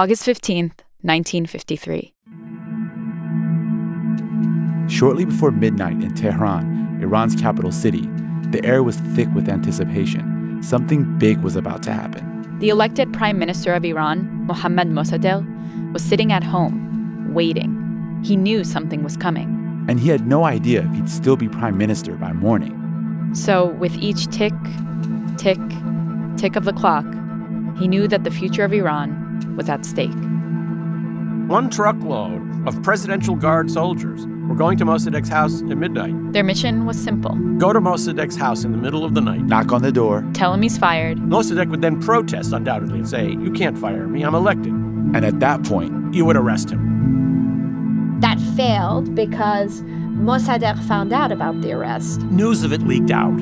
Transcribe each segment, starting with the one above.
August 15th, 1953. Shortly before midnight in Tehran, Iran's capital city, the air was thick with anticipation. Something big was about to happen. The elected prime minister of Iran, Mohammad Mossadegh, was sitting at home, waiting. He knew something was coming. And he had no idea if he'd still be prime minister by morning. So, with each tick, tick, tick of the clock, he knew that the future of Iran was at stake. One truckload of Presidential Guard soldiers were going to Mossadegh's house at midnight. Their mission was simple Go to Mossadegh's house in the middle of the night. Knock on the door. tell him he's fired, Mossadegh would then protest, undoubtedly, and say, You can't fire me, I'm elected. And at that point, You would arrest him. That failed because Mossadegh found out about the arrest. News of it leaked out.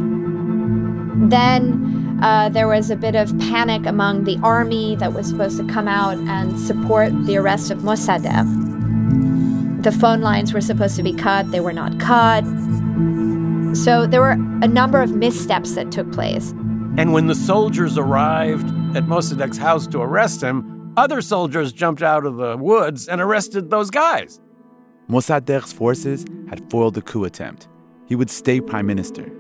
Then uh, there was a bit of panic among the army that was supposed to come out and support the arrest of Mossadegh. The phone lines were supposed to be cut, they were not cut. So there were a number of missteps that took place. And when the soldiers arrived at Mossadegh's house to arrest him, other soldiers jumped out of the woods and arrested those guys. Mossadegh's forces had foiled the coup attempt. He would stay prime minister.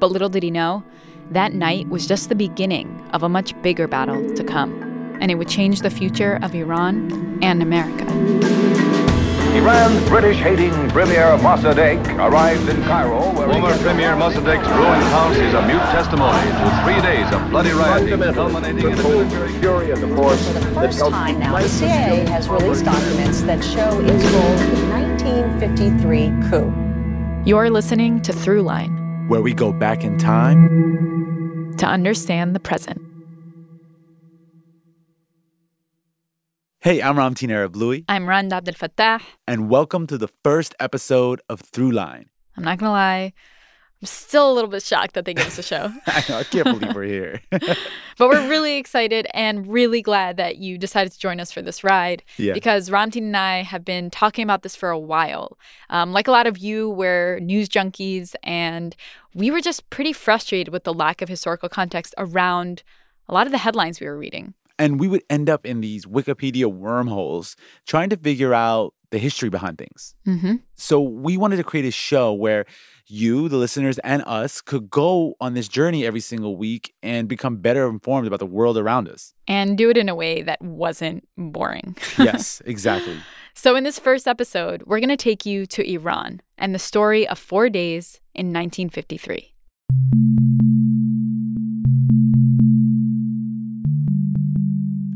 but little did he know, that night was just the beginning of a much bigger battle to come, and it would change the future of Iran and America. Iran's British-hating Premier Mossadegh arrived in Cairo where Former Premier Mossadegh's ruined house is a mute testimony to three days of bloody rioting, culminating in a military fury of the force For the first time now, the CIA has released documents that show its role in the 1953 coup. You're listening to Throughline where we go back in time to understand the present. Hey, I'm Ramtin Arablouei, I'm Rand Abdel Fattah. and welcome to the first episode of Throughline. I'm not gonna lie, I'm still a little bit shocked that they gave us a show. I know, I can't believe we're here. but we're really excited and really glad that you decided to join us for this ride Yeah. because Ramtin and I have been talking about this for a while. Um, like a lot of you, we're news junkies, and we were just pretty frustrated with the lack of historical context around a lot of the headlines we were reading. and we would end up in these Wikipedia wormholes trying to figure out the history behind things. Mm-hmm. So we wanted to create a show where you, the listeners, and us could go on this journey every single week and become better informed about the world around us. And do it in a way that wasn't boring. Yes, exactly. So, in this first episode, we're going to take you to Iran and the story of four days in 1953.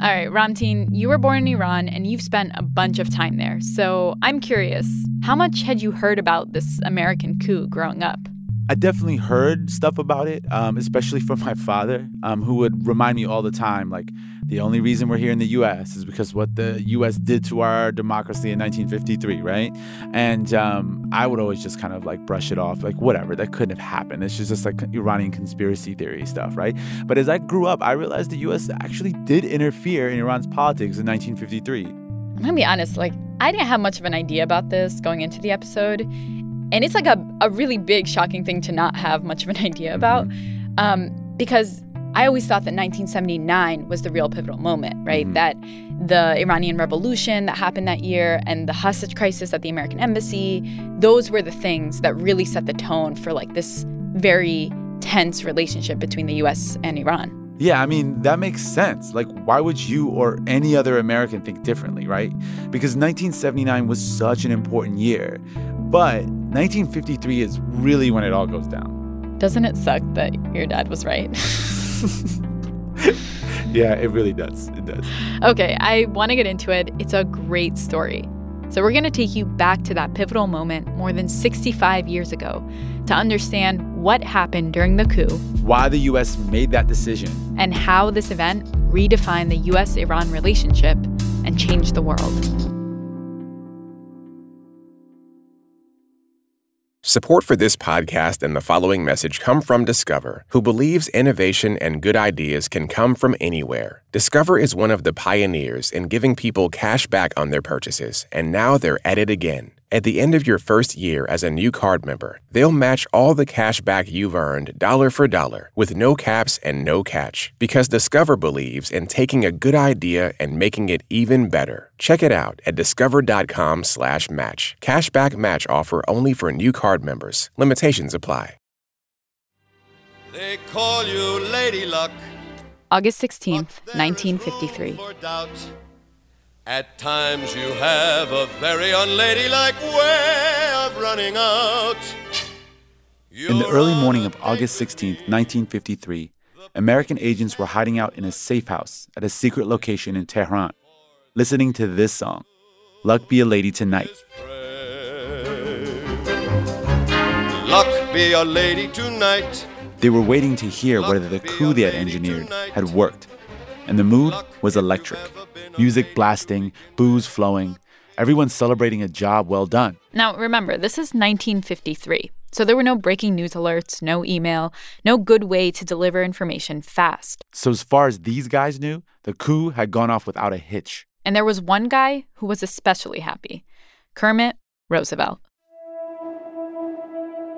All right, Ramtin, you were born in Iran and you've spent a bunch of time there. So, I'm curious, how much had you heard about this American coup growing up? I definitely heard stuff about it, um, especially from my father, um, who would remind me all the time, like, the only reason we're here in the U.S. is because what the U.S. did to our democracy in 1953, right? And um, I would always just kind of like brush it off, like, whatever, that couldn't have happened. It's just, just like Iranian conspiracy theory stuff, right? But as I grew up, I realized the U.S. actually did interfere in Iran's politics in 1953. I'm gonna be honest, like, I didn't have much of an idea about this going into the episode. And it's like a, a really big, shocking thing to not have much of an idea about. Um, because I always thought that 1979 was the real pivotal moment, right? Mhm. That the Iranian Revolution that happened that year and the hostage crisis at the American embassy, those were the things that really set the tone for like this very tense relationship between the US and Iran. Yeah, I mean, that makes sense. Like, why would you or any other American think differently, right? Because 1979 was such an important year. But 1953 is really when it all goes down. Doesn't it suck that your dad was right? Yeah, it really does. It does. Okay, I want to get into it. It's a great story. So, we're going to take you back to that pivotal moment more than 65 years ago to understand what happened during the coup Why the U.S. made that decision. and how this event redefined the US Iran relationship and changed the world. Support for this podcast and the following message come from Discover, who believes innovation and good ideas can come from anywhere. Discover is one of the pioneers in giving people cash back on their purchases, and now they're at it again. At the end of your first year as a new card member, they'll match all the cash back you've earned dollar for dollar with no caps and no catch because Discover believes in taking a good idea and making it even better. Check it out at discover.com/match. Cashback match offer only for new card members. Limitations apply. They call you Lady Luck. August 16th, 1953. At times you have a very unladylike way of running out. In the early morning of August 16, 1953, American agents were hiding out in a safe house at a secret location in Tehran, listening to this song, Luck Be a Lady Tonight. Luck be a lady tonight. They were waiting to hear whether the coup they had engineered had worked. And the mood was electric. Music blasting, booze flowing, everyone celebrating a job well done. Now, remember, this is 1953. So there were no breaking news alerts, no email, no good way to deliver information fast. So, as far as these guys knew, the coup had gone off without a hitch. And there was one guy who was especially happy Kermit Roosevelt.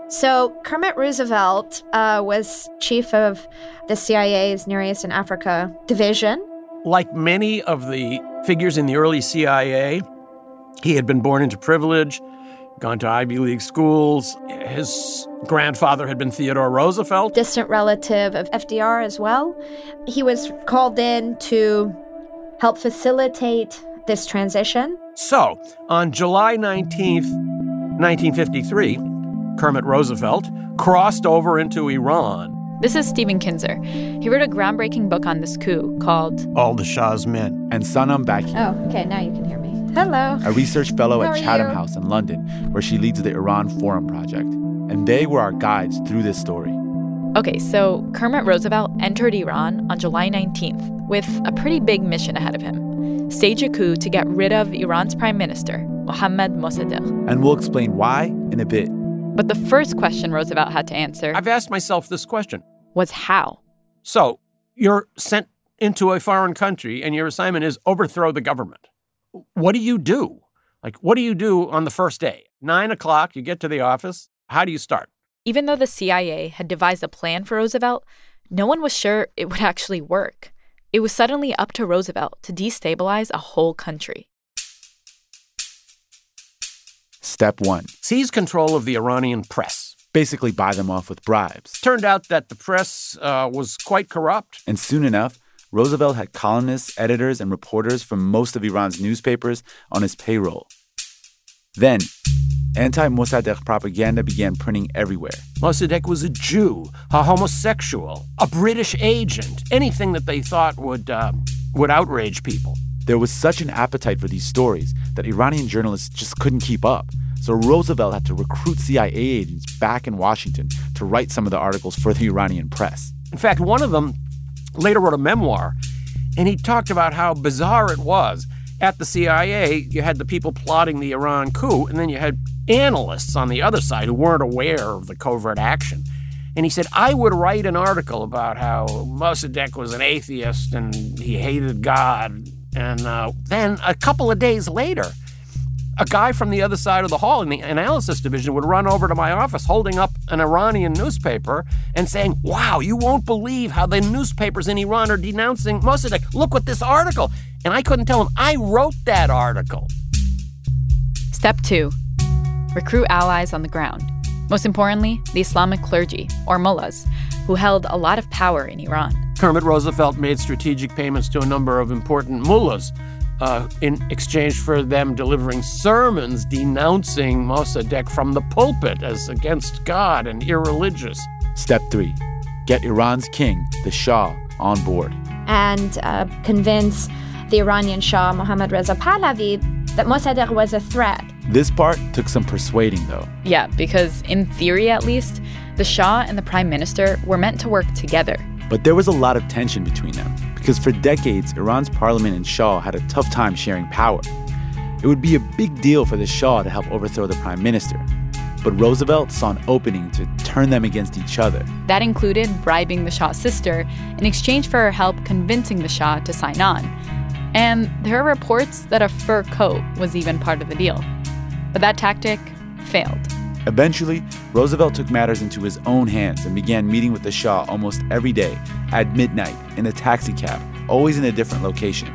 So, Kermit Roosevelt uh, was chief of the CIA's Near East and Africa division. Like many of the figures in the early CIA, he had been born into privilege, gone to Ivy League schools. His grandfather had been Theodore Roosevelt. Distant relative of FDR as well. He was called in to help facilitate this transition. So, on July 19th, 1953, Kermit Roosevelt crossed over into Iran. This is Stephen Kinzer. He wrote a groundbreaking book on this coup called All the Shah's Men. And Sanam Vakil, Oh, okay, now you can hear me. Hello. a research fellow How at Chatham you? House in London, where she leads the Iran Forum Project. And they were our guides through this story. Okay, so Kermit Roosevelt entered Iran on July 19th with a pretty big mission ahead of him stage a coup to get rid of Iran's prime minister, Mohammad Mossadegh. And we'll explain why in a bit. But the first question Roosevelt had to answer I've asked myself this question. was how? So, you're sent into a foreign country and your assignment is overthrow the government. What do you do? Like, what do you do on the first day? Nine o'clock, you get to the office. How do you start? Even though the CIA had devised a plan for Roosevelt, no one was sure it would actually work. It was suddenly up to Roosevelt to destabilize a whole country. Step one Seize control of the Iranian press. basically buy them off with bribes. Turned out that the press uh, was quite corrupt. And soon enough, Roosevelt had columnists, editors, and reporters from most of Iran's newspapers on his payroll. Then, anti Mossadegh propaganda began printing everywhere. Mossadegh was a Jew, a homosexual, a British agent, anything that they thought would, uh, would outrage people. There was such an appetite for these stories that Iranian journalists just couldn't keep up. So Roosevelt had to recruit CIA agents back in Washington to write some of the articles for the Iranian press. In fact, one of them later wrote a memoir, and he talked about how bizarre it was. At the CIA, you had the people plotting the Iran coup, and then you had analysts on the other side who weren't aware of the covert action. And he said, I would write an article about how Mossadegh was an atheist and he hated God. And uh, then a couple of days later, a guy from the other side of the hall in the analysis division would run over to my office holding up an Iranian newspaper and saying, Wow, you won't believe how the newspapers in Iran are denouncing Mossadegh. Look what this article. And I couldn't tell him, I wrote that article. Step two recruit allies on the ground. Most importantly, the Islamic clergy, or mullahs, who held a lot of power in Iran. Kermit Roosevelt made strategic payments to a number of important mullahs uh, in exchange for them delivering sermons denouncing Mossadegh from the pulpit as against God and irreligious. Step three get Iran's king, the Shah, on board. and uh, convince the Iranian Shah, Mohammad Reza Pahlavi, that Mossadegh was a threat. This part took some persuading, though. Yeah, because in theory at least, the Shah and the Prime Minister were meant to work together. But there was a lot of tension between them, because for decades, Iran's parliament and Shah had a tough time sharing power. It would be a big deal for the Shah to help overthrow the prime minister. But Roosevelt saw an opening to turn them against each other. That included bribing the Shah's sister in exchange for her help convincing the Shah to sign on. And there are reports that a fur coat was even part of the deal. But that tactic failed. Eventually, Roosevelt took matters into his own hands and began meeting with the Shah almost every day at midnight in a taxicab, always in a different location.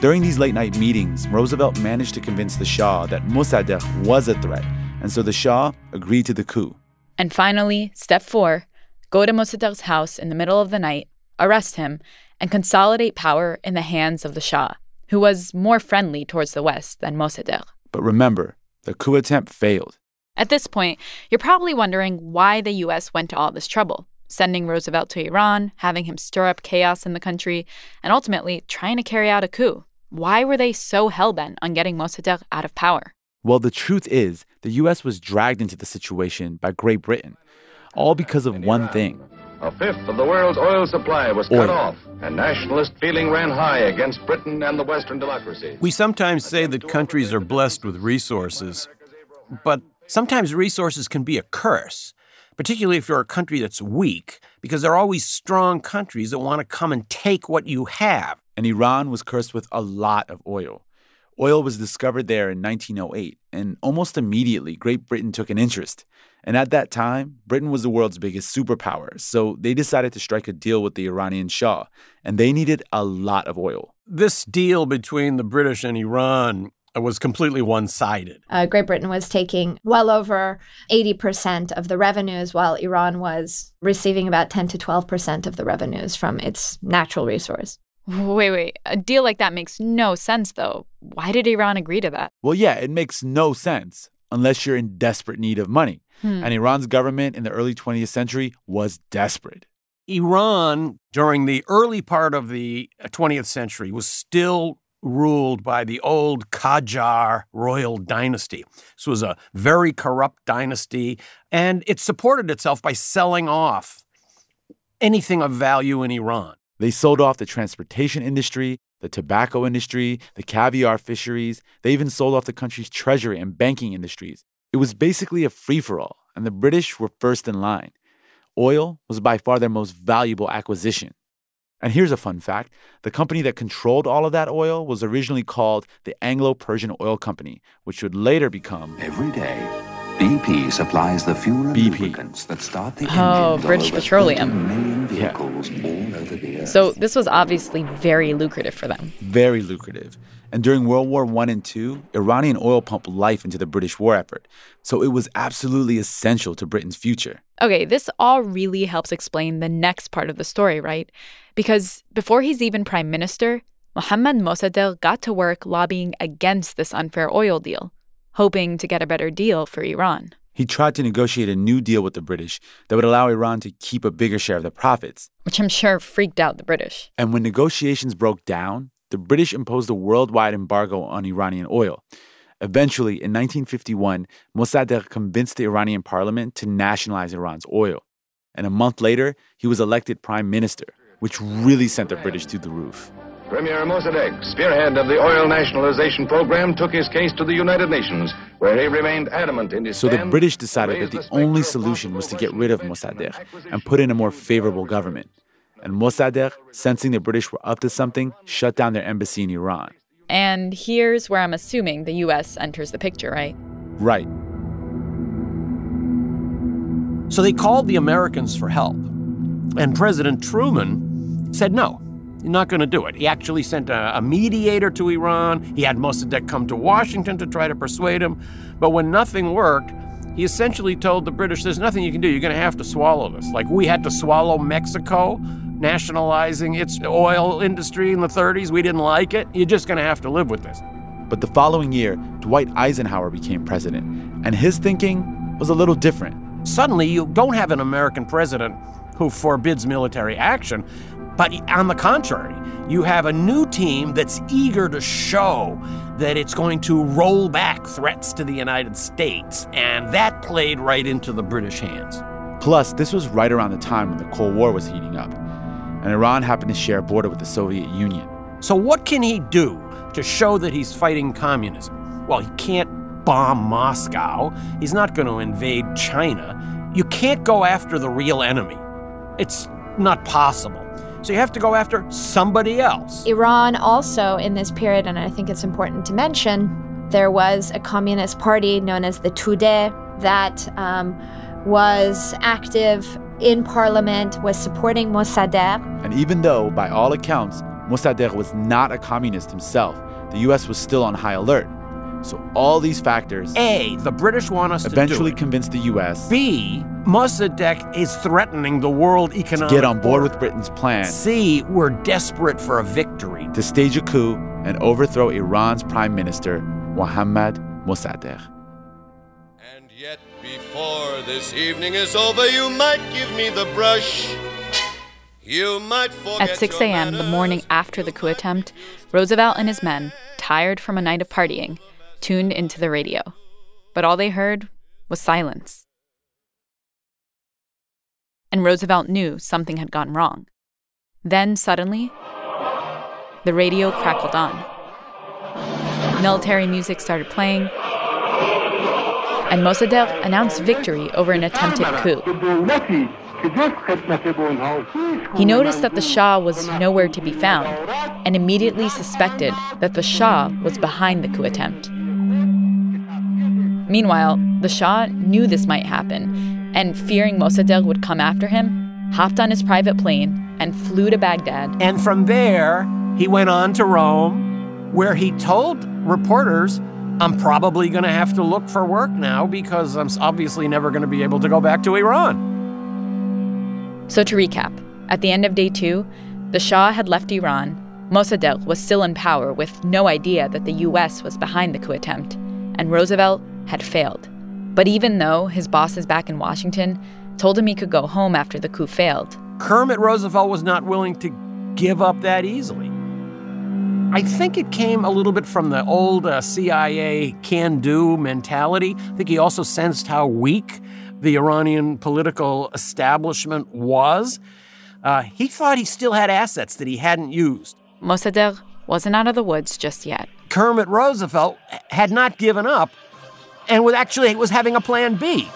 During these late night meetings, Roosevelt managed to convince the Shah that Mossadegh was a threat, and so the Shah agreed to the coup. And finally, step four go to Mossadegh's house in the middle of the night, arrest him, and consolidate power in the hands of the Shah, who was more friendly towards the West than Mossadegh. But remember, the coup attempt failed. At this point, you're probably wondering why the US went to all this trouble, sending Roosevelt to Iran, having him stir up chaos in the country, and ultimately trying to carry out a coup. Why were they so hell bent on getting Mossadegh out of power? Well, the truth is, the U.S. was dragged into the situation by Great Britain, all because of one thing. A fifth of the world's oil supply was Oil. cut off, and nationalist feeling ran high against Britain and the Western democracies. We sometimes say that countries are blessed with resources, but sometimes resources can be a curse, particularly if you're a country that's weak, because there are always strong countries that want to come and take what you have. And Iran was cursed with a lot of oil. Oil was discovered there in 1908, and almost immediately, Great Britain took an interest. And at that time, Britain was the world's biggest superpower, so they decided to strike a deal with the Iranian Shah, and they needed a lot of oil. This deal between the British and Iran was completely one sided. Uh, Great Britain was taking well over 80% of the revenues, while Iran was receiving about 10 to 12% of the revenues from its natural resource. Wait, wait. A deal like that makes no sense, though. Why did Iran agree to that? Well, yeah, it makes no sense unless you're in desperate need of money. Hmm. And Iran's government in the early 20th century was desperate. Iran, during the early part of the 20th century, was still ruled by the old Qajar royal dynasty. This was a very corrupt dynasty, and it supported itself by selling off anything of value in Iran. They sold off the transportation industry, the tobacco industry, the caviar fisheries. They even sold off the country's treasury and banking industries. It was basically a free for all, and the British were first in line. Oil was by far their most valuable acquisition. And here's a fun fact the company that controlled all of that oil was originally called the Anglo Persian Oil Company, which would later become Every day, BP supplies the fuel and BP. lubricants that start the Oh, engines British of over Petroleum. 30 million vehicles all over the earth. So this was obviously very lucrative for them. very lucrative. And during World War I and II, Iranian oil pumped life into the British war effort. So it was absolutely essential to Britain's future. Okay, this all really helps explain the next part of the story, right? Because before he's even prime minister, Mohammad Mossadegh got to work lobbying against this unfair oil deal, hoping to get a better deal for Iran. He tried to negotiate a new deal with the British that would allow Iran to keep a bigger share of the profits. Which I'm sure freaked out the British. And when negotiations broke down, the British imposed a worldwide embargo on Iranian oil. Eventually, in 1951, Mossadegh convinced the Iranian parliament to nationalize Iran's oil. And a month later, he was elected prime minister, which really sent the British through the roof. Premier Mossadegh, spearhead of the oil nationalization program, took his case to the United Nations, where he remained adamant in his So the British decided that the specter only solution was to get rid of Mossadegh and put in a more favorable government. And Mossadegh, sensing the British were up to something, shut down their embassy in Iran. And here's where I'm assuming the US enters the picture, right? Right. So they called the Americans for help. And President Truman said no. You're not going to do it. He actually sent a, a mediator to Iran. He had Mossadegh come to Washington to try to persuade him. But when nothing worked, he essentially told the British, there's nothing you can do. You're going to have to swallow this. Like we had to swallow Mexico, nationalizing its oil industry in the 30s. We didn't like it. You're just going to have to live with this. But the following year, Dwight Eisenhower became president, and his thinking was a little different. Suddenly, you don't have an American president who forbids military action, but on the contrary, you have a new team that's eager to show that it's going to roll back threats to the United States, and that played right into the British hands. Plus, this was right around the time when the Cold War was heating up, and Iran happened to share a border with the Soviet Union. So, what can he do to show that he's fighting communism? Well, he can't bomb Moscow, he's not going to invade China. You can't go after the real enemy. It's not possible. So you have to go after somebody else. Iran also, in this period, and I think it's important to mention, there was a communist party known as the Tudeh that um, was active in parliament, was supporting Mossadegh. And even though, by all accounts, Mossadegh was not a communist himself, the U.S. was still on high alert. So all these factors A, the British want us eventually to convinced the U.S. B, Mossadegh is threatening the world economic to get on board with Britain's plan C, we're desperate for a victory. to stage a coup and overthrow Iran's prime minister, Mohammad Mossadegh. Before this evening is over, you might give me the brush. You might forget At 6 a.m. the morning after the coup attempt, Roosevelt and his men, tired from a night of partying, tuned into the radio. But all they heard was silence. And Roosevelt knew something had gone wrong. Then suddenly, the radio crackled on. Military music started playing, and Mossadegh announced victory over an attempted coup. He noticed that the Shah was nowhere to be found and immediately suspected that the Shah was behind the coup attempt. Meanwhile, the Shah knew this might happen and, fearing Mossadegh would come after him, hopped on his private plane and flew to Baghdad. And from there, he went on to Rome, where he told reporters, I'm probably going to have to look for work now because I'm obviously never going to be able to go back to Iran. So, to recap, at the end of day two, the Shah had left Iran, Mossadegh was still in power with no idea that the US was behind the coup attempt, and Roosevelt had failed. But even though his bosses back in Washington told him he could go home after the coup failed, Kermit Roosevelt was not willing to give up that easily. I think it came a little bit from the old uh, CIA can do mentality. I think he also sensed how weak the Iranian political establishment was. Uh, he thought he still had assets that he hadn't used. Mossadegh wasn't out of the woods just yet. Kermit Roosevelt had not given up and was actually was having a plan B.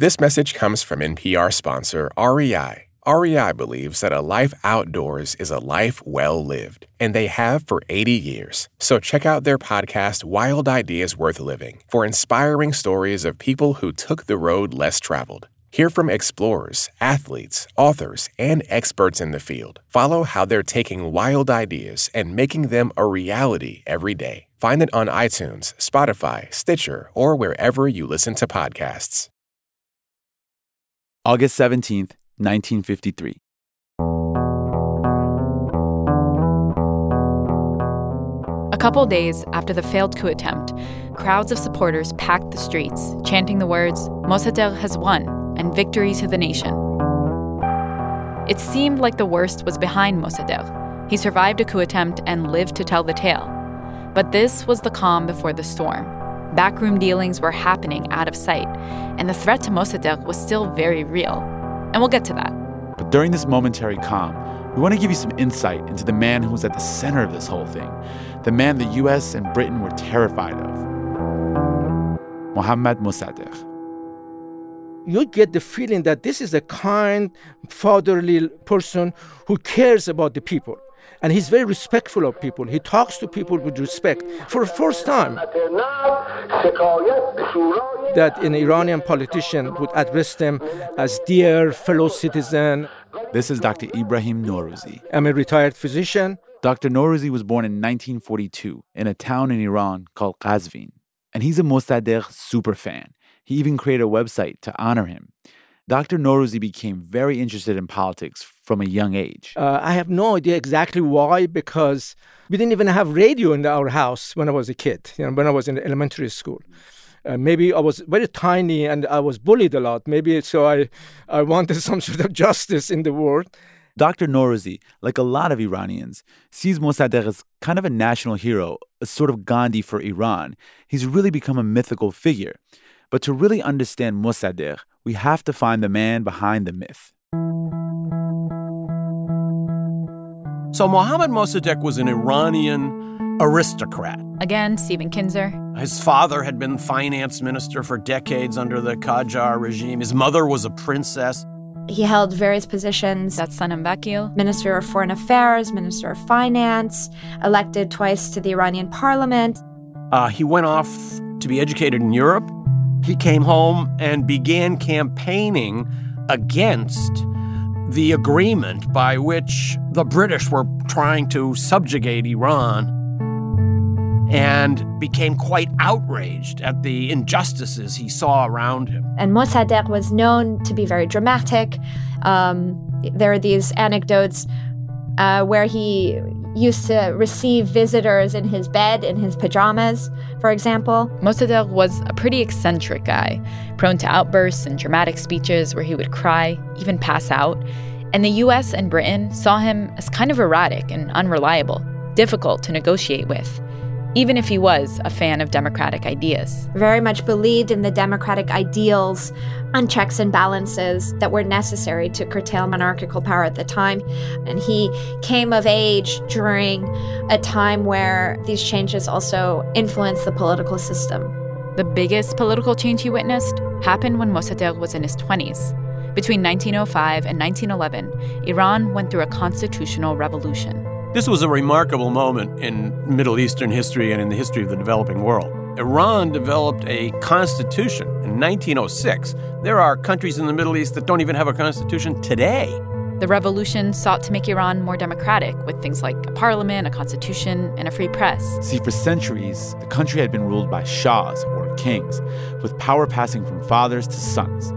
This message comes from NPR sponsor REI. REI believes that a life outdoors is a life well lived, and they have for 80 years. So check out their podcast, Wild Ideas Worth Living, for inspiring stories of people who took the road less traveled. Hear from explorers, athletes, authors, and experts in the field. Follow how they're taking wild ideas and making them a reality every day. Find it on iTunes, Spotify, Stitcher, or wherever you listen to podcasts. August 17th, 1953. A couple days after the failed coup attempt, crowds of supporters packed the streets, chanting the words, Mossadegh has won, and victory to the nation. It seemed like the worst was behind Mossadegh. He survived a coup attempt and lived to tell the tale. But this was the calm before the storm. Backroom dealings were happening out of sight, and the threat to Mossadegh was still very real. And we'll get to that. But during this momentary calm, we want to give you some insight into the man who was at the center of this whole thing, the man the US and Britain were terrified of Mohammad Mossadegh. You get the feeling that this is a kind, fatherly person who cares about the people. And he's very respectful of people. He talks to people with respect. For the first time, that an Iranian politician would address them as dear fellow citizen. This is Dr. Ibrahim Norouzi. I'm a retired physician. Dr. Norouzi was born in 1942 in a town in Iran called Qazvin. And he's a Mossadegh superfan. He even created a website to honor him. Dr. Norouzi became very interested in politics from a young age. Uh, I have no idea exactly why, because we didn't even have radio in our house when I was a kid, you know, when I was in elementary school. Uh, maybe I was very tiny and I was bullied a lot. Maybe so I, I wanted some sort of justice in the world. Dr. Norouzi, like a lot of Iranians, sees Mossadegh as kind of a national hero, a sort of Gandhi for Iran. He's really become a mythical figure. But to really understand Mossadegh, we have to find the man behind the myth. So Mohammad Mossadegh was an Iranian aristocrat. Again, Stephen Kinzer. His father had been finance minister for decades under the Qajar regime. His mother was a princess. He held various positions. That's Sanam Vakil. Minister of Foreign Affairs, Minister of Finance, elected twice to the Iranian parliament. Uh, he went off to be educated in Europe. He came home and began campaigning against the agreement by which the British were trying to subjugate Iran and became quite outraged at the injustices he saw around him. And Mossadegh was known to be very dramatic. Um, there are these anecdotes uh, where he used to receive visitors in his bed in his pajamas, for example. Mossadegh was a pretty eccentric guy, prone to outbursts and dramatic speeches where he would cry, even pass out. And the US and Britain saw him as kind of erratic and unreliable, difficult to negotiate with even if he was a fan of democratic ideas. Very much believed in the democratic ideals and checks and balances that were necessary to curtail monarchical power at the time. And he came of age during a time where these changes also influenced the political system. The biggest political change he witnessed happened when Mossadegh was in his 20s. Between 1905 and 1911, Iran went through a constitutional revolution. This was a remarkable moment in Middle Eastern history and in the history of the developing world. Iran developed a constitution in 1906. There are countries in the Middle East that don't even have a constitution today. The revolution sought to make Iran more democratic with things like a parliament, a constitution, and a free press. See, for centuries, the country had been ruled by shahs, or kings, with power passing from fathers to sons.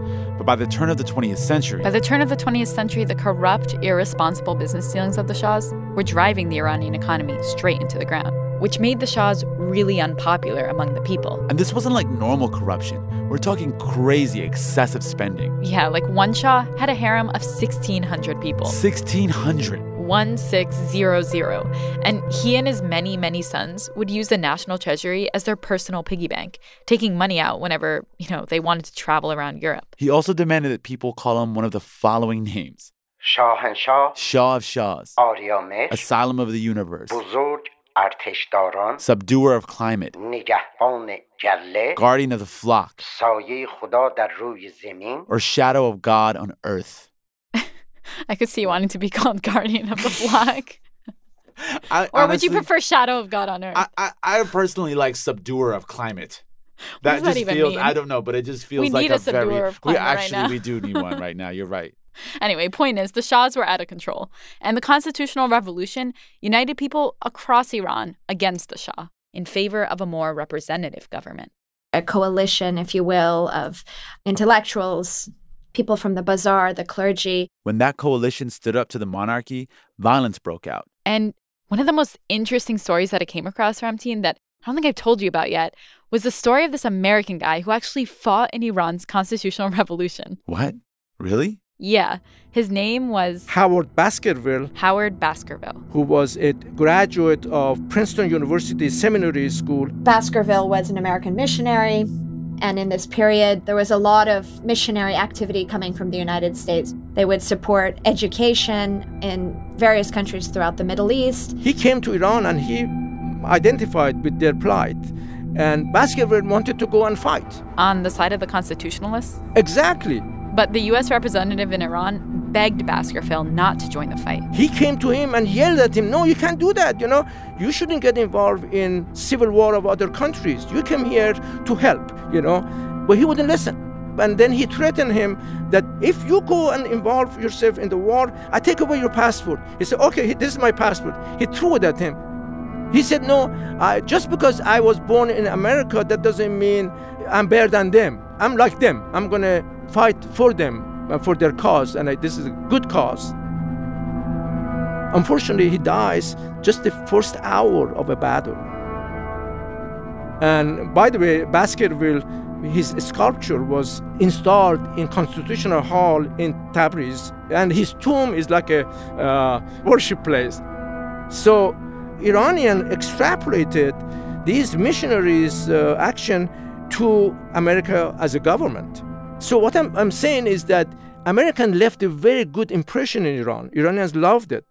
But by the turn of the 20th century, by the turn of the 20th century, the corrupt, irresponsible business dealings of the Shahs were driving the Iranian economy straight into the ground, which made the Shahs really unpopular among the people. And this wasn't like normal corruption. We're talking crazy, excessive spending. Yeah, like one Shah had a harem of 1,600 people. 1,600. 1600. And he and his many, many sons would use the national treasury as their personal piggy bank, taking money out whenever, you know, they wanted to travel around Europe. He also demanded that people call him one of the following names. Shahenshah Shah. Shah of Shahs. Aryamesh Asylum of the Universe. Buzurg Arteshdaran Subduer of Climate. Nigahban Jalle. Guardian of the Flock. Saye Khuda dar ruy zemin. Or Shadow of God on Earth. I could see wanting to be called Guardian of the Flock. I, or honestly, would you prefer Shadow of God on Earth? I, I, I personally like Subduer of Climate. That does that just even feels mean? I don't know, but it just feels We like need a, a subduer very of we climate right actually now. we do need one right now. You're right. Anyway, point is, the Shahs were out of control, and the constitutional revolution united people across Iran against the Shah in favor of a more representative government. A coalition, if you will, of intellectuals, people from the bazaar, the clergy. When that coalition stood up to the monarchy, violence broke out. And one of the most interesting stories that I came across, Ramtin, that I don't think I've told you about yet, was the story of this American guy who actually fought in Iran's constitutional revolution. What? Really? Yeah, his name was Howard Baskerville, Howard Baskerville. who was a graduate of Princeton University Seminary School. Baskerville was an American missionary. And in this period, there was a lot of missionary activity coming from the United States. They would support education in various countries throughout the Middle East. He came to Iran and he identified with their plight. And Baskerville wanted to go and fight. On the side of the constitutionalists? Exactly. But the U.S. representative in Iran begged Baskerville not to join the fight. He came to him and yelled at him, No, you can't do that. You know, you shouldn't get involved in civil war of other countries. You came here to help, you know. But he wouldn't listen. And then he threatened him that if you go and involve yourself in the war, I take away your passport. He said, Okay, this is my passport. He threw it at him. He said, No, I, just because I was born in America, that doesn't mean I'm better than them. I'm like them. I'm going to fight for them, uh, for their cause, and I, this is a good cause. Unfortunately, he dies just the first hour of a battle. And by the way, Baskerville, his sculpture was installed in Constitutional Hall in Tabriz, and his tomb is like a uh, worship place. So Iranian extrapolated these missionaries' uh, action to America as a government. So what I'm, I'm saying is that American left a very good impression in Iran. Iranians loved it.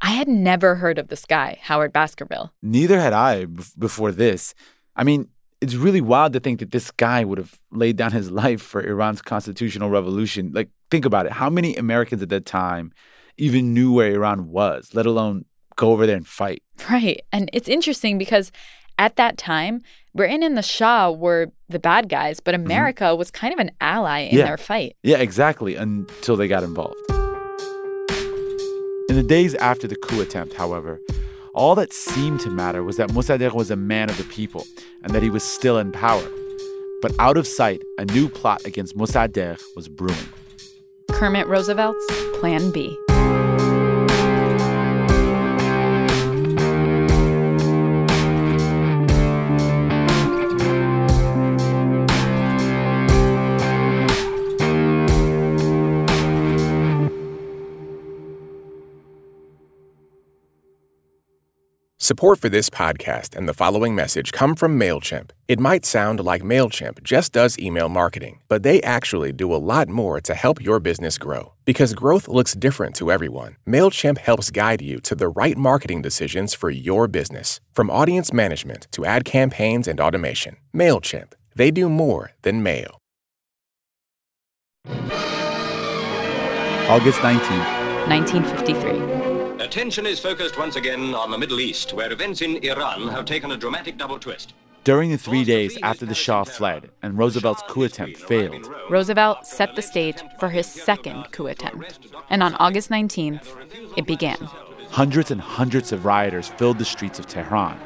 I had never heard of this guy, Howard Baskerville. Neither had I b- before this. I mean, it's really wild to think that this guy would have laid down his life for Iran's constitutional revolution. Like, think about it. How many Americans at that time even knew where Iran was, let alone go over there and fight? Right. And it's interesting because at that time, Britain and the Shah were the bad guys, but mm-hmm. America was kind of an ally in Yeah. their fight. Yeah, exactly, until they got involved. In the days after the coup attempt, however, all that seemed to matter was that Mossadegh was a man of the people and that he was still in power. But out of sight, a new plot against Mossadegh was brewing. Kermit Roosevelt's Plan B. Support for this podcast and the following message come from MailChimp. It might sound like MailChimp just does email marketing, but they actually do a lot more to help your business grow. Because growth looks different to everyone, MailChimp helps guide you to the right marketing decisions for your business. From audience management to ad campaigns and automation, MailChimp, they do more than mail. August 19th, 1953. Attention is focused once again on the Middle East, where events in Iran have taken a dramatic double twist. during the three days after the Shah fled and Roosevelt's coup attempt failed, Roosevelt set the stage for his second coup attempt. And on August 19th, it began. hundreds and hundreds of rioters filled the streets of Tehran.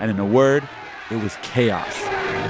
And in a word, it was chaos.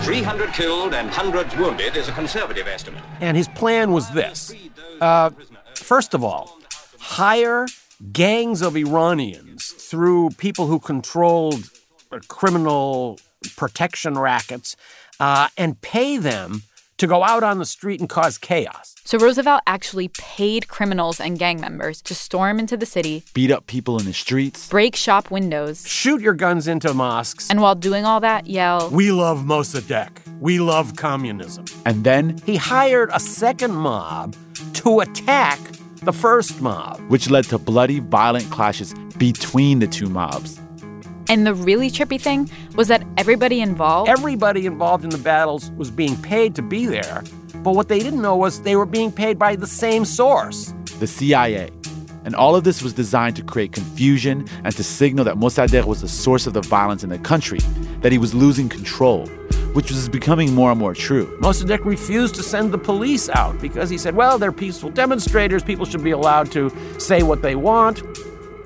300 killed and hundreds wounded is a conservative estimate. And his plan was this uh, first of all, hire gangs of Iranians through people who controlled uh, criminal protection rackets uh, and pay them to go out on the street and cause chaos. So Roosevelt actually paid criminals and gang members to storm into the city, Beat up people in the streets, break shop windows, shoot your guns into mosques, and while doing all that, yell, We love Mossadegh. We love communism. And then he hired a second mob to attack the first mob. which led to bloody, violent clashes between the two mobs. And the really trippy thing was that everybody involved Everybody involved in the battles was being paid to be there, but what they didn't know was they were being paid by the same source. the CIA. And all of this was designed to create confusion and to signal that Mossadegh was the source of the violence in the country, that he was losing control, which was becoming more and more true. Mossadegh refused to send the police out because he said, well, they're peaceful demonstrators. People should be allowed to say what they want.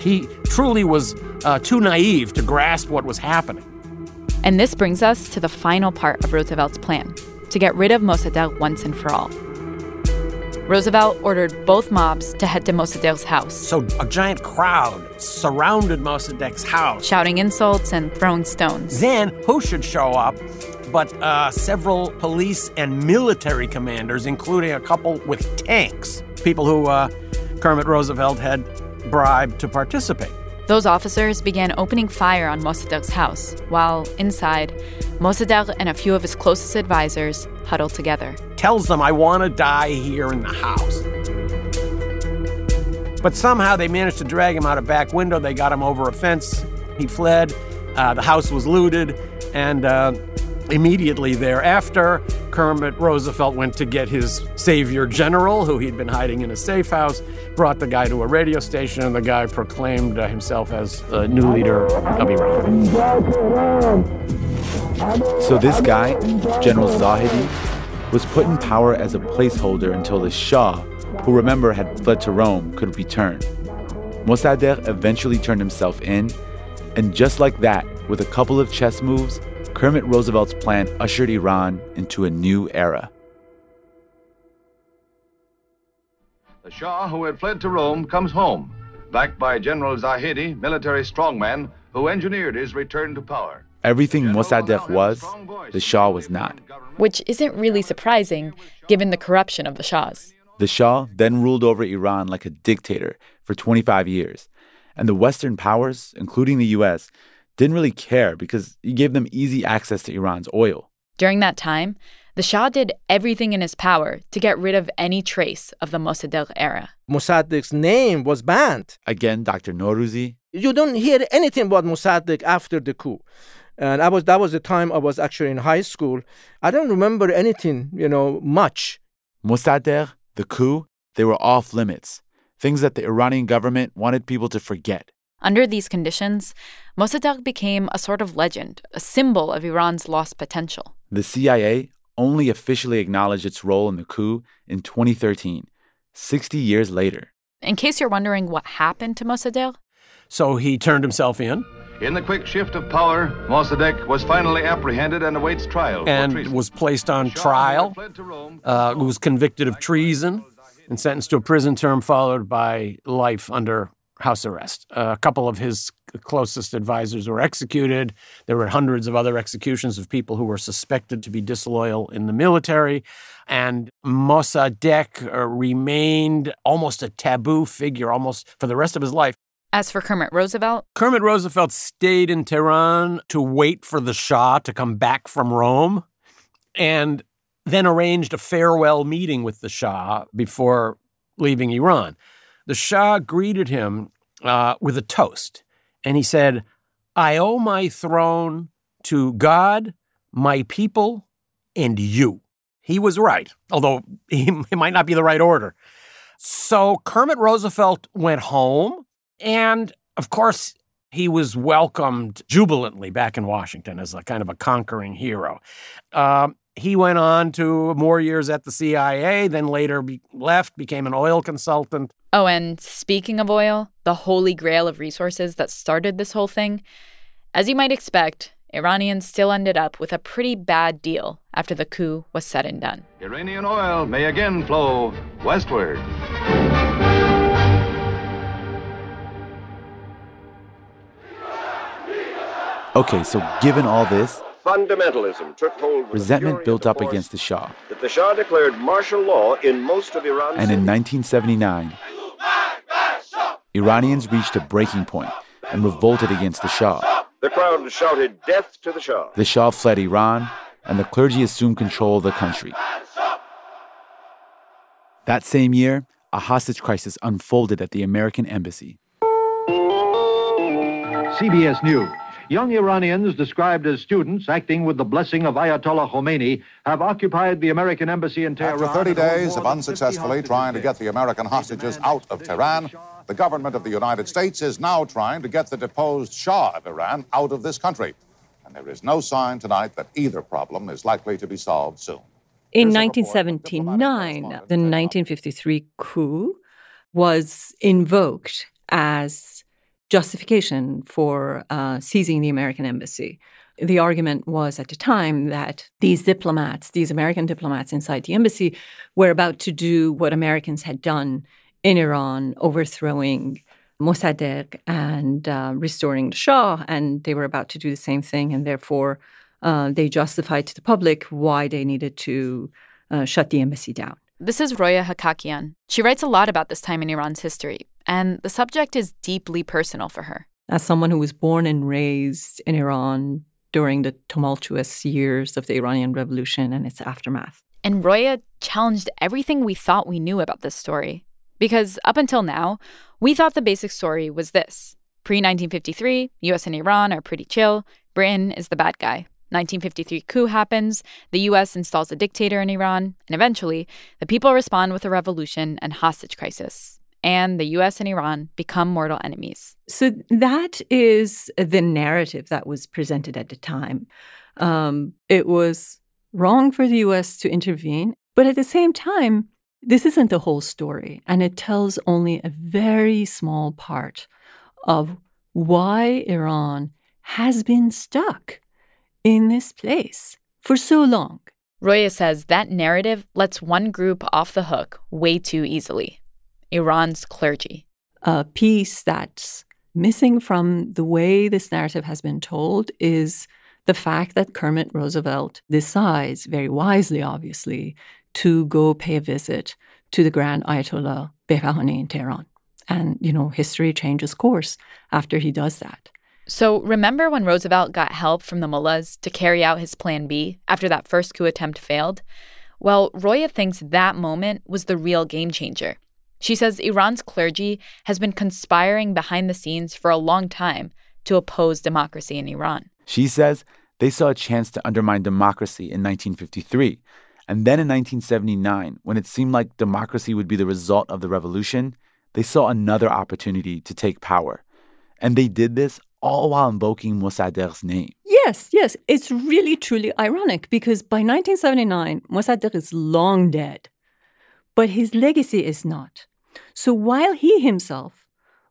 He truly was uh, too naive to grasp what was happening. And this brings us to the final part of Roosevelt's plan to get rid of Mossadegh once and for all. Roosevelt ordered both mobs to head to Mossadegh's house, So a giant crowd surrounded Mossadegh's house. shouting insults and throwing stones. Then who should show up but uh, several police and military commanders, including a couple with tanks, people who uh, Kermit Roosevelt had bribed to participate. Those officers began opening fire on Mossadegh's house, while inside, Mossadegh and a few of his closest advisors huddled together. Tells them, I want to die here in the house. But somehow they managed to drag him out a back window. They got him over a fence. He fled. Uh, the house was looted. And uh, immediately thereafter, Kermit Roosevelt went to get his savior general, who he'd been hiding in a safe house, brought the guy to a radio station, and the guy proclaimed himself as the new leader of Iran. So this guy, General Zahedi, was put in power as a placeholder until the Shah, who remember had fled to Rome, could return. Mossadegh eventually turned himself in, and just like that, with a couple of chess moves, Kermit Roosevelt's plan ushered Iran into a new era. The Shah, who had fled to Rome, comes home, backed by General Zahedi, military strongman, who engineered his return to power. Everything Mossadegh was, the Shah was not. Which isn't really surprising given the corruption of the Shahs. The Shah then ruled over Iran like a dictator for 25 years, and the Western powers, including the US, didn't really care because he gave them easy access to Iran's oil. During that time, the Shah did everything in his power to get rid of any trace of the Mossadegh era. Mossadegh's name was banned. Again, Dr. Norouzi, You don't hear anything about Mossadegh after the coup. And I was that was the time I was actually in high school. I don't remember anything, you know, much. Mossadegh, the coup, they were off limits. Things that the Iranian government wanted people to forget. Under these conditions, Mossadegh became a sort of legend, a symbol of Iran's lost potential. The CIA only officially acknowledged its role in the coup in 2013, 60 years later. In case you're wondering what happened to Mossadegh, So he turned himself in In the quick shift of power, Mossadegh was finally apprehended and awaits trial. and treason. was placed on trial, uh, was convicted of treason, and sentenced to a prison term followed by life under house arrest. a couple of his closest advisors were executed. There were hundreds of other executions of people who were suspected to be disloyal in the military. And Mossadegh uh, remained almost a taboo figure almost for the rest of his life. as for Kermit Roosevelt, Kermit Roosevelt stayed in Tehran to wait for the Shah to come back from Rome and then arranged a farewell meeting with the Shah before leaving Iran. The Shah greeted him uh, with a toast, and he said, I owe my throne to God, my people, and you. He was right, although it might not be the right order. So Kermit Roosevelt went home, and of course, he was welcomed jubilantly back in Washington as a kind of a conquering hero. Um, he went on to more years at the CIA, then later be- left, became an oil consultant. Oh, and speaking of oil, the holy grail of resources that started this whole thing, as you might expect, Iranians still ended up with a pretty bad deal after the coup was said and done. Iranian oil may again flow westward. Okay, so given all this, Fundamentalism took hold resentment built up against the Shah. that the Shah declared martial law in most of Iran. And in 1979, Iranians reached a breaking point and revolted against the Shah. The crowd shouted death to the Shah. The Shah fled Iran, and the clergy assumed control of the country. That same year, a hostage crisis unfolded at the American embassy. CBS News. Young Iranians described as students acting with the blessing of Ayatollah Khomeini have occupied the American embassy in Tehran. After 30 days of unsuccessfully trying to get the American hostages out of Tehran, the government of the United States is now trying to get the deposed Shah of Iran out of this country. And there is no sign tonight that either problem is likely to be solved soon. In 1979, the 1953 coup was invoked as justification for uh, seizing the American embassy. The argument was at the time that these diplomats, these American diplomats inside the embassy, were about to do what Americans had done in Iran, overthrowing Mossadegh and uh, restoring the Shah, and they were about to do the same thing, and therefore uh, they justified to the public why they needed to uh, shut the embassy down. This is Roya Hakakian. She writes a lot about this time in Iran's history, and the subject is deeply personal for her. As someone who was born and raised in Iran during the tumultuous years of the Iranian Revolution and its aftermath. And Roya challenged everything we thought we knew about this story. Because up until now, we thought the basic story was this pre 1953, US and Iran are pretty chill, Britain is the bad guy. 1953 coup happens, the US installs a dictator in Iran, and eventually, the people respond with a revolution and hostage crisis. And the US and Iran become mortal enemies. So that is the narrative that was presented at the time. Um, it was wrong for the US to intervene, but at the same time, this isn't the whole story, and it tells only a very small part of why Iran has been stuck in this place for so long. Roya says that narrative lets one group off the hook way too easily Iran's clergy. A piece that's missing from the way this narrative has been told is the fact that Kermit Roosevelt decides, very wisely, obviously, to go pay a visit to the Grand Ayatollah Behbahani in Tehran. And, you know, history changes course after he does that. So, remember when Roosevelt got help from the mullahs to carry out his plan B after that first coup attempt failed? Well, Roya thinks that moment was the real game changer. She says Iran's clergy has been conspiring behind the scenes for a long time to oppose democracy in Iran. She says they saw a chance to undermine democracy in 1953. And then in 1979, when it seemed like democracy would be the result of the revolution, they saw another opportunity to take power. And they did this all while invoking Mossadegh's name. Yes, yes. It's really, truly ironic because by 1979, Mossadegh is long dead, but his legacy is not. So while he himself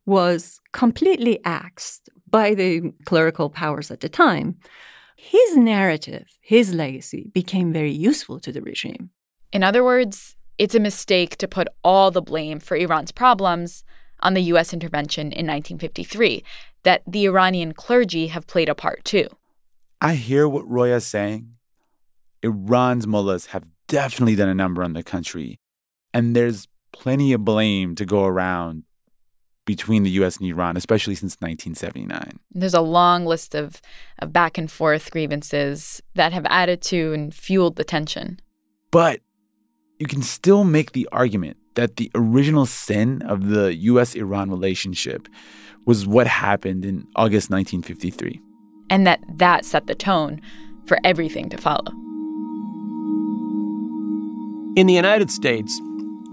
was completely axed by the clerical powers at the time, his narrative, his legacy, became very useful to the regime. In other words, it's a mistake to put all the blame for Iran's problems on the U.S. intervention in 1953, that the Iranian clergy have played a part too. I hear what Roya's saying. Iran's mullahs have definitely done a number on the country, and there's plenty of blame to go around between the US and Iran, especially since 1979. There's a long list of, of back and forth grievances that have added to and fueled the tension. But you can still make the argument that the original sin of the US Iran relationship was what happened in August 1953. And that that set the tone for everything to follow. In the United States,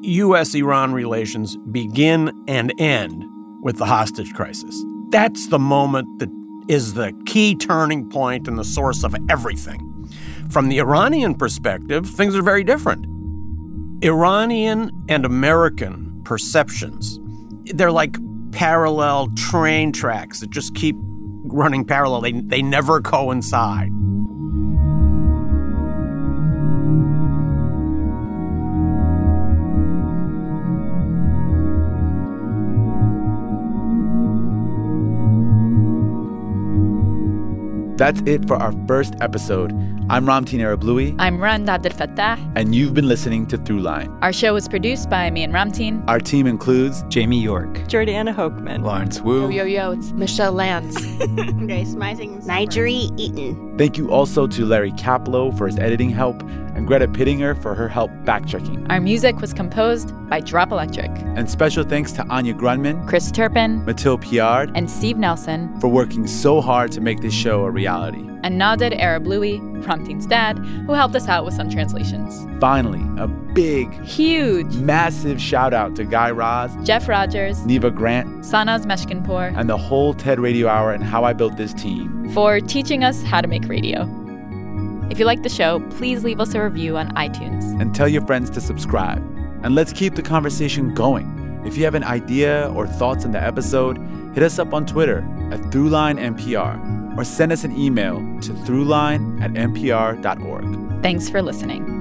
U.S. Iran relations begin and end with the hostage crisis. That's the moment that is the key turning point and the source of everything. From the Iranian perspective, things are very different. Iranian and American perceptions, they're like parallel train tracks that just keep running parallel. They, they never coincide. That's it for our first episode. I'm Ramtin Arablouei. I'm Rund Abdelfatah. And you've been listening to Throughline. Our show was produced by me and Ramtin. Our team includes Jamie York, Jordana Hochman, Lawrence Wu, Yo Yo Yo, it's Michelle Lanz, Grace Mising, Nigeri Eaton. Thank you also to Larry Kaplow for his editing help and Greta Pittenger for her help fact checking. Our music was composed by Drop Electric. And special thanks to Anya Grundmann, Chris Turpin, Mathilde Piard, and Steve Nelson for working so hard to make this show a reality. And Nader Arablouei, Ramtin's dad, who helped us out with some translations. Finally, a big, huge, massive shout out to Guy Raz, Jeff Rogers, Neva Grant, Sanaz Meshkinpour, and the whole TED Radio Hour and How I Built This Team for teaching us how to make radio. If you like the show, please leave us a review on iTunes. And tell your friends to subscribe. And let's keep the conversation going. If you have an idea or thoughts on the episode, hit us up on Twitter at ThroughlineNPR or send us an email to throughline at npr.org. Thanks for listening.